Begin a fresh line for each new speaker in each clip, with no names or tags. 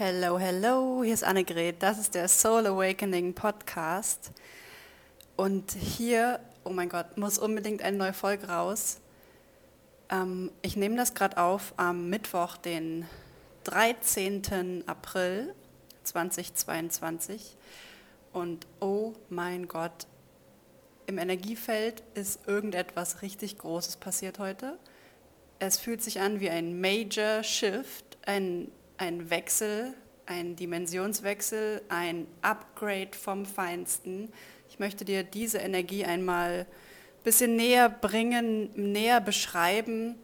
Hello, hello, hier ist Annegret. Das ist der Soul Awakening Podcast. Und hier, oh mein Gott, muss unbedingt eine neue Folge raus. Ähm, ich nehme das gerade auf am Mittwoch, den 13. April 2022. Und oh mein Gott, im Energiefeld ist irgendetwas richtig Großes passiert heute. Es fühlt sich an wie ein Major Shift, ein, ein Wechsel, ein Dimensionswechsel, ein Upgrade vom Feinsten. Ich möchte dir diese Energie einmal ein bisschen näher bringen, näher beschreiben.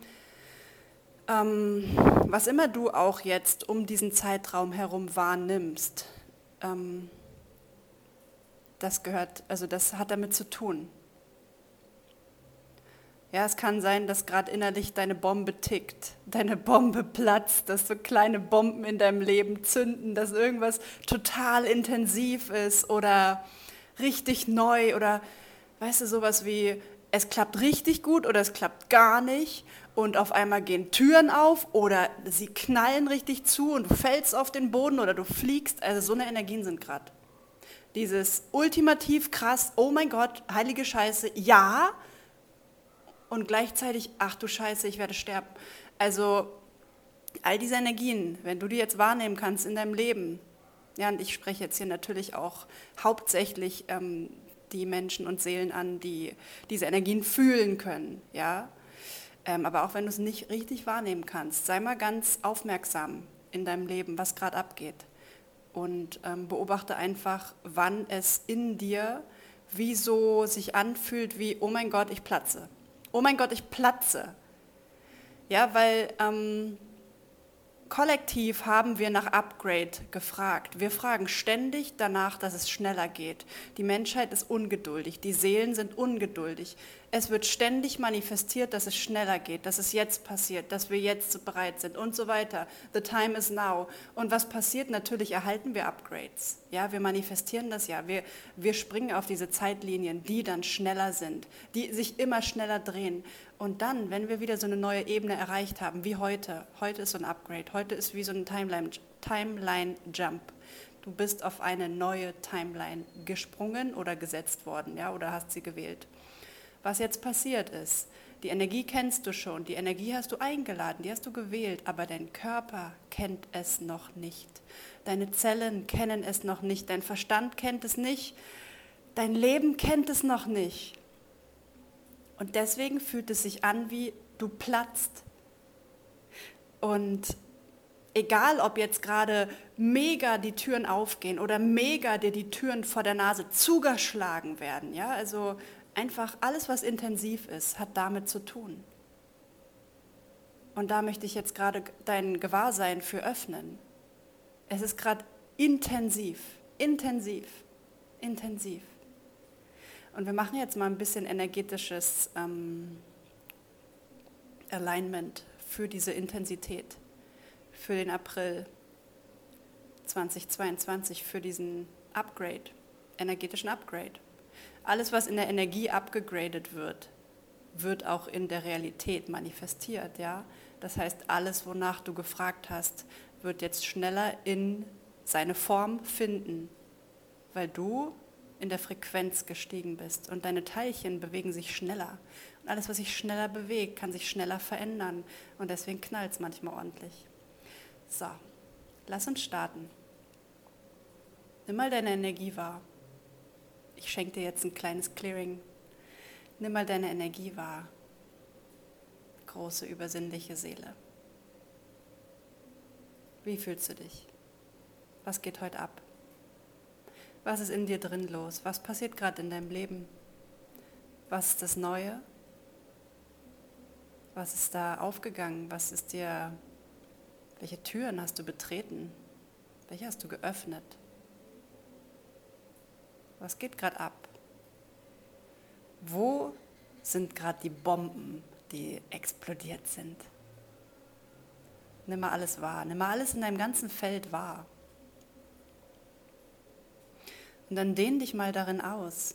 Ähm, was immer du auch jetzt um diesen Zeitraum herum wahrnimmst, ähm, das gehört, also das hat damit zu tun. Ja, es kann sein, dass gerade innerlich deine Bombe tickt, deine Bombe platzt, dass so kleine Bomben in deinem Leben zünden, dass irgendwas total intensiv ist oder richtig neu oder weißt du sowas wie es klappt richtig gut oder es klappt gar nicht und auf einmal gehen Türen auf oder sie knallen richtig zu und du fällst auf den Boden oder du fliegst. Also so eine Energien sind gerade. Dieses ultimativ krass, oh mein Gott, heilige Scheiße, ja, und gleichzeitig, ach du Scheiße, ich werde sterben. Also all diese Energien, wenn du die jetzt wahrnehmen kannst in deinem Leben, ja, und ich spreche jetzt hier natürlich auch hauptsächlich ähm, die Menschen und Seelen an, die diese Energien fühlen können, ja. Ähm, aber auch wenn du es nicht richtig wahrnehmen kannst, sei mal ganz aufmerksam in deinem Leben, was gerade abgeht. Und ähm, beobachte einfach, wann es in dir wie so sich anfühlt wie, oh mein Gott, ich platze oh mein Gott, ich platze. Ja, weil ähm, kollektiv haben wir nach Upgrade gefragt. Wir fragen ständig danach, dass es schneller geht. Die Menschheit ist ungeduldig, die Seelen sind ungeduldig. Es wird ständig manifestiert, dass es schneller geht, dass es jetzt passiert, dass wir jetzt bereit sind und so weiter. The time is now. Und was passiert? Natürlich erhalten wir Upgrades. Ja, wir manifestieren das ja. Wir, wir springen auf diese Zeitlinien, die dann schneller sind, die sich immer schneller drehen. Und dann, wenn wir wieder so eine neue Ebene erreicht haben, wie heute, heute ist so ein Upgrade, heute ist wie so ein Timeline, Timeline Jump. Du bist auf eine neue Timeline gesprungen oder gesetzt worden, ja, oder hast sie gewählt was jetzt passiert ist. Die Energie kennst du schon, die Energie hast du eingeladen, die hast du gewählt, aber dein Körper kennt es noch nicht. Deine Zellen kennen es noch nicht, dein Verstand kennt es nicht, dein Leben kennt es noch nicht. Und deswegen fühlt es sich an, wie du platzt. Und egal, ob jetzt gerade mega die Türen aufgehen oder mega dir die Türen vor der Nase zugeschlagen werden, ja, also einfach alles, was intensiv ist, hat damit zu tun. Und da möchte ich jetzt gerade dein Gewahrsein für öffnen. Es ist gerade intensiv, intensiv, intensiv. Und wir machen jetzt mal ein bisschen energetisches ähm, Alignment für diese Intensität, für den April 2022, für diesen Upgrade, energetischen Upgrade. Alles, was in der Energie abgegradet wird, wird auch in der Realität manifestiert. Ja? Das heißt, alles, wonach du gefragt hast, wird jetzt schneller in seine Form finden, weil du in der Frequenz gestiegen bist und deine Teilchen bewegen sich schneller. Und alles, was sich schneller bewegt, kann sich schneller verändern und deswegen knallt es manchmal ordentlich. So, lass uns starten. Nimm mal deine Energie wahr ich schenke dir jetzt ein kleines Clearing. Nimm mal deine Energie wahr. Große übersinnliche Seele. Wie fühlst du dich? Was geht heute ab? Was ist in dir drin los? Was passiert gerade in deinem Leben? Was ist das Neue? Was ist da aufgegangen? Was ist dir, welche Türen hast du betreten? Welche hast du geöffnet? Was geht gerade ab? Wo sind gerade die Bomben, die explodiert sind? Nimm mal alles wahr. Nimm mal alles in deinem ganzen Feld wahr. Und dann dehn dich mal darin aus.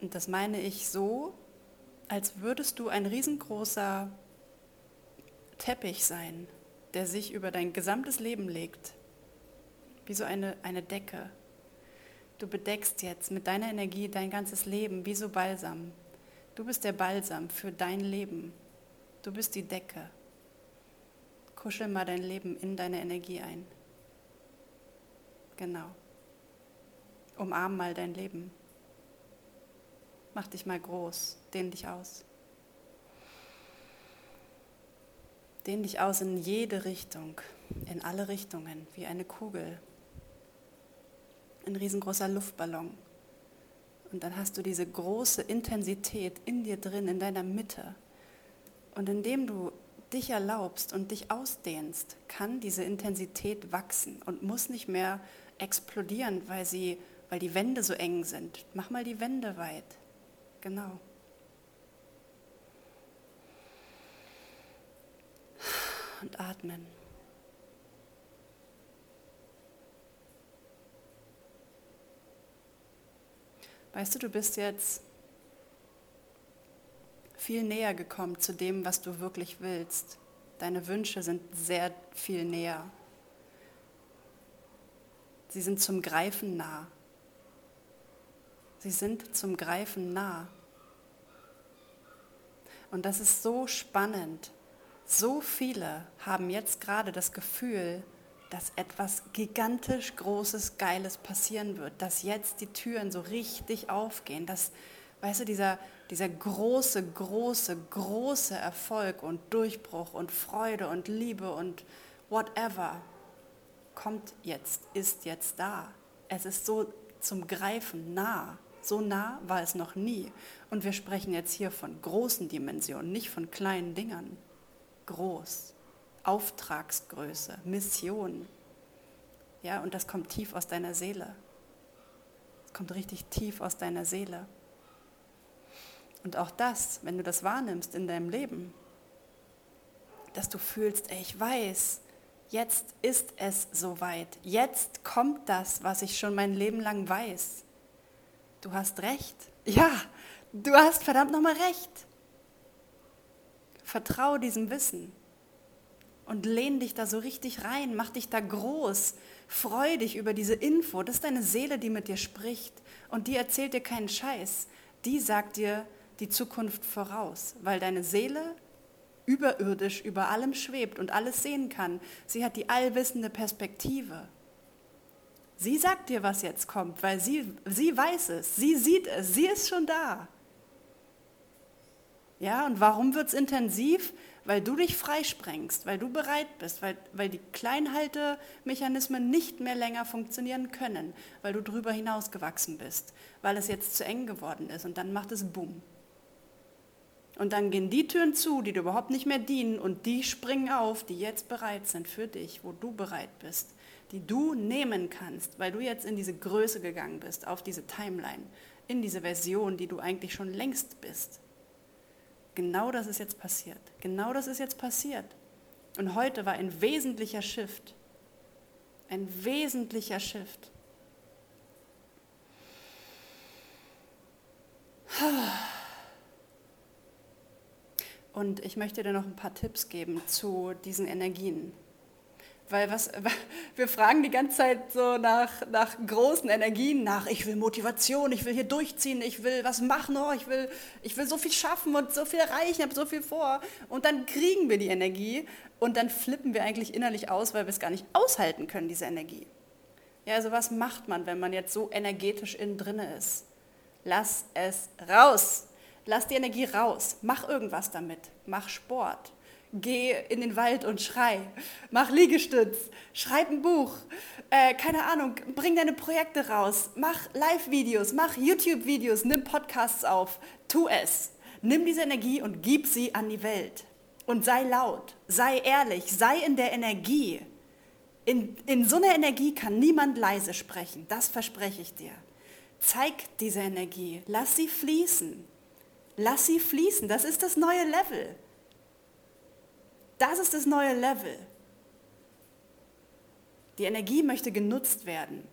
Und das meine ich so, als würdest du ein riesengroßer Teppich sein, der sich über dein gesamtes Leben legt, wie so eine, eine Decke. Du bedeckst jetzt mit deiner Energie dein ganzes Leben wie so Balsam. Du bist der Balsam für dein Leben. Du bist die Decke. Kuschel mal dein Leben in deine Energie ein. Genau. Umarm mal dein Leben. Mach dich mal groß. Dehn dich aus. Dehn dich aus in jede Richtung, in alle Richtungen, wie eine Kugel. Ein riesengroßer Luftballon. Und dann hast du diese große Intensität in dir drin, in deiner Mitte. Und indem du dich erlaubst und dich ausdehnst, kann diese Intensität wachsen und muss nicht mehr explodieren, weil, sie, weil die Wände so eng sind. Mach mal die Wände weit. Genau. Und atmen. Weißt du, du bist jetzt viel näher gekommen zu dem, was du wirklich willst. Deine Wünsche sind sehr viel näher. Sie sind zum Greifen nah. Sie sind zum Greifen nah. Und das ist so spannend. So viele haben jetzt gerade das Gefühl, dass etwas gigantisch Großes, Geiles passieren wird, dass jetzt die Türen so richtig aufgehen, dass, weißt du, dieser, dieser große, große, große Erfolg und Durchbruch und Freude und Liebe und whatever kommt jetzt, ist jetzt da. Es ist so zum Greifen nah. So nah war es noch nie. Und wir sprechen jetzt hier von großen Dimensionen, nicht von kleinen Dingern. Groß. Auftragsgröße, Mission. Ja, und das kommt tief aus deiner Seele. Es kommt richtig tief aus deiner Seele. Und auch das, wenn du das wahrnimmst in deinem Leben, dass du fühlst, ey, ich weiß, jetzt ist es soweit. Jetzt kommt das, was ich schon mein Leben lang weiß. Du hast recht. Ja, du hast verdammt nochmal recht. Vertraue diesem Wissen und lehn dich da so richtig rein, mach dich da groß, freu dich über diese Info. Das ist deine Seele, die mit dir spricht und die erzählt dir keinen Scheiß. Die sagt dir die Zukunft voraus, weil deine Seele überirdisch über allem schwebt und alles sehen kann. Sie hat die allwissende Perspektive. Sie sagt dir, was jetzt kommt, weil sie, sie weiß es, sie sieht es, sie ist schon da. Ja, und warum wird es intensiv? weil du dich freisprengst, weil du bereit bist, weil, weil die Kleinhaltemechanismen nicht mehr länger funktionieren können, weil du drüber hinausgewachsen bist, weil es jetzt zu eng geworden ist und dann macht es Bumm. Und dann gehen die Türen zu, die dir überhaupt nicht mehr dienen und die springen auf, die jetzt bereit sind für dich, wo du bereit bist, die du nehmen kannst, weil du jetzt in diese Größe gegangen bist, auf diese Timeline, in diese Version, die du eigentlich schon längst bist. Genau das ist jetzt passiert. Genau das ist jetzt passiert. Und heute war ein wesentlicher Shift. Ein wesentlicher Shift. Und ich möchte dir noch ein paar Tipps geben zu diesen Energien. Weil was, wir fragen die ganze Zeit so nach, nach großen Energien, nach ich will Motivation, ich will hier durchziehen, ich will was machen, oh, ich, will, ich will so viel schaffen und so viel erreichen, ich habe so viel vor. Und dann kriegen wir die Energie und dann flippen wir eigentlich innerlich aus, weil wir es gar nicht aushalten können, diese Energie. Ja, also was macht man, wenn man jetzt so energetisch innen drin ist? Lass es raus. Lass die Energie raus. Mach irgendwas damit. Mach Sport geh in den Wald und schrei, mach Liegestütz, schreib ein Buch, äh, keine Ahnung, bring deine Projekte raus, mach Live-Videos, mach YouTube-Videos, nimm Podcasts auf, tu es. Nimm diese Energie und gib sie an die Welt. Und sei laut, sei ehrlich, sei in der Energie. In, in so einer Energie kann niemand leise sprechen, das verspreche ich dir. Zeig diese Energie, lass sie fließen. Lass sie fließen, das ist das neue Level. Das ist das neue Level. Die Energie möchte genutzt werden.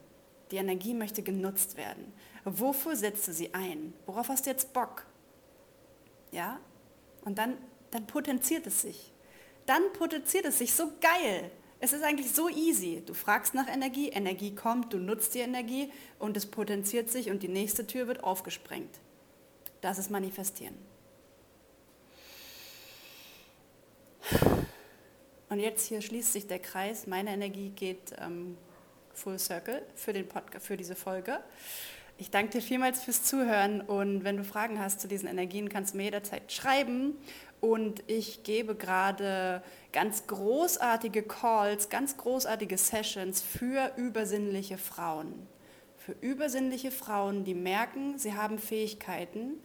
Die Energie möchte genutzt werden. Wofür setzt du sie ein? Worauf hast du jetzt Bock? Ja? Und dann, dann potenziert es sich. dann potenziert es sich so geil. Es ist eigentlich so easy. Du fragst nach Energie, Energie kommt, du nutzt die Energie und es potenziert sich und die nächste Tür wird aufgesprengt. Das ist Manifestieren. Und jetzt hier schließt sich der Kreis. Meine Energie geht ähm, full circle für, den für diese Folge. Ich danke dir vielmals fürs Zuhören und wenn du Fragen hast zu diesen Energien, kannst du mir jederzeit schreiben. Und ich gebe gerade ganz großartige Calls, ganz großartige Sessions für übersinnliche Frauen. Für übersinnliche Frauen, die merken, sie haben Fähigkeiten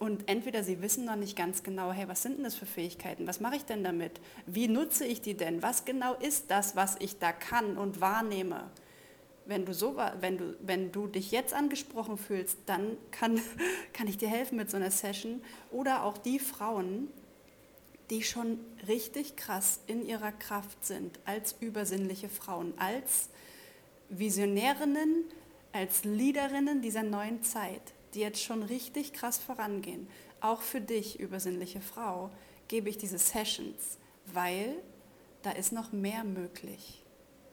und entweder sie wissen noch nicht ganz genau, hey, was sind denn das für Fähigkeiten? Was mache ich denn damit? Wie nutze ich die denn? Was genau ist das, was ich da kann und wahrnehme? wenn du, so, wenn, du, wenn du dich jetzt angesprochen fühlst, dann kann, kann ich dir helfen mit so einer Session. Oder auch die Frauen, die schon richtig krass in ihrer Kraft sind, als übersinnliche Frauen, als Visionärinnen, als Leaderinnen dieser neuen Zeit, die jetzt schon richtig krass vorangehen. Auch für dich, übersinnliche Frau, gebe ich diese Sessions, weil da ist noch mehr möglich.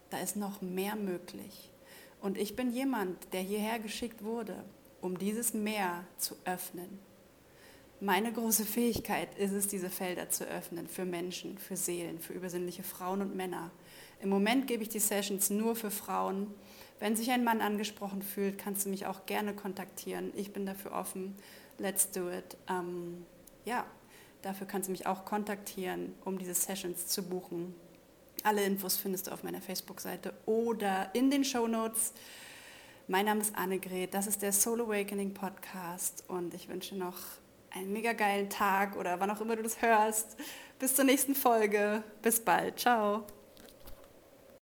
Da ist noch mehr möglich. Und ich bin jemand, der hierher geschickt wurde, um dieses Meer zu öffnen. Meine große Fähigkeit ist es, diese Felder zu öffnen für Menschen, für Seelen, für übersinnliche Frauen und Männer. Im Moment gebe ich die Sessions nur für Frauen. Wenn sich ein Mann angesprochen fühlt, kannst du mich auch gerne kontaktieren. Ich bin dafür offen. Let's do it. Ähm, ja, dafür kannst du mich auch kontaktieren, um diese Sessions zu buchen. Alle Infos findest du auf meiner Facebook-Seite oder in den Show Notes. Mein Name ist Annegret, das ist der Soul Awakening Podcast und ich wünsche noch einen mega geilen Tag oder wann auch immer du das hörst. Bis zur nächsten Folge. Bis bald. Ciao.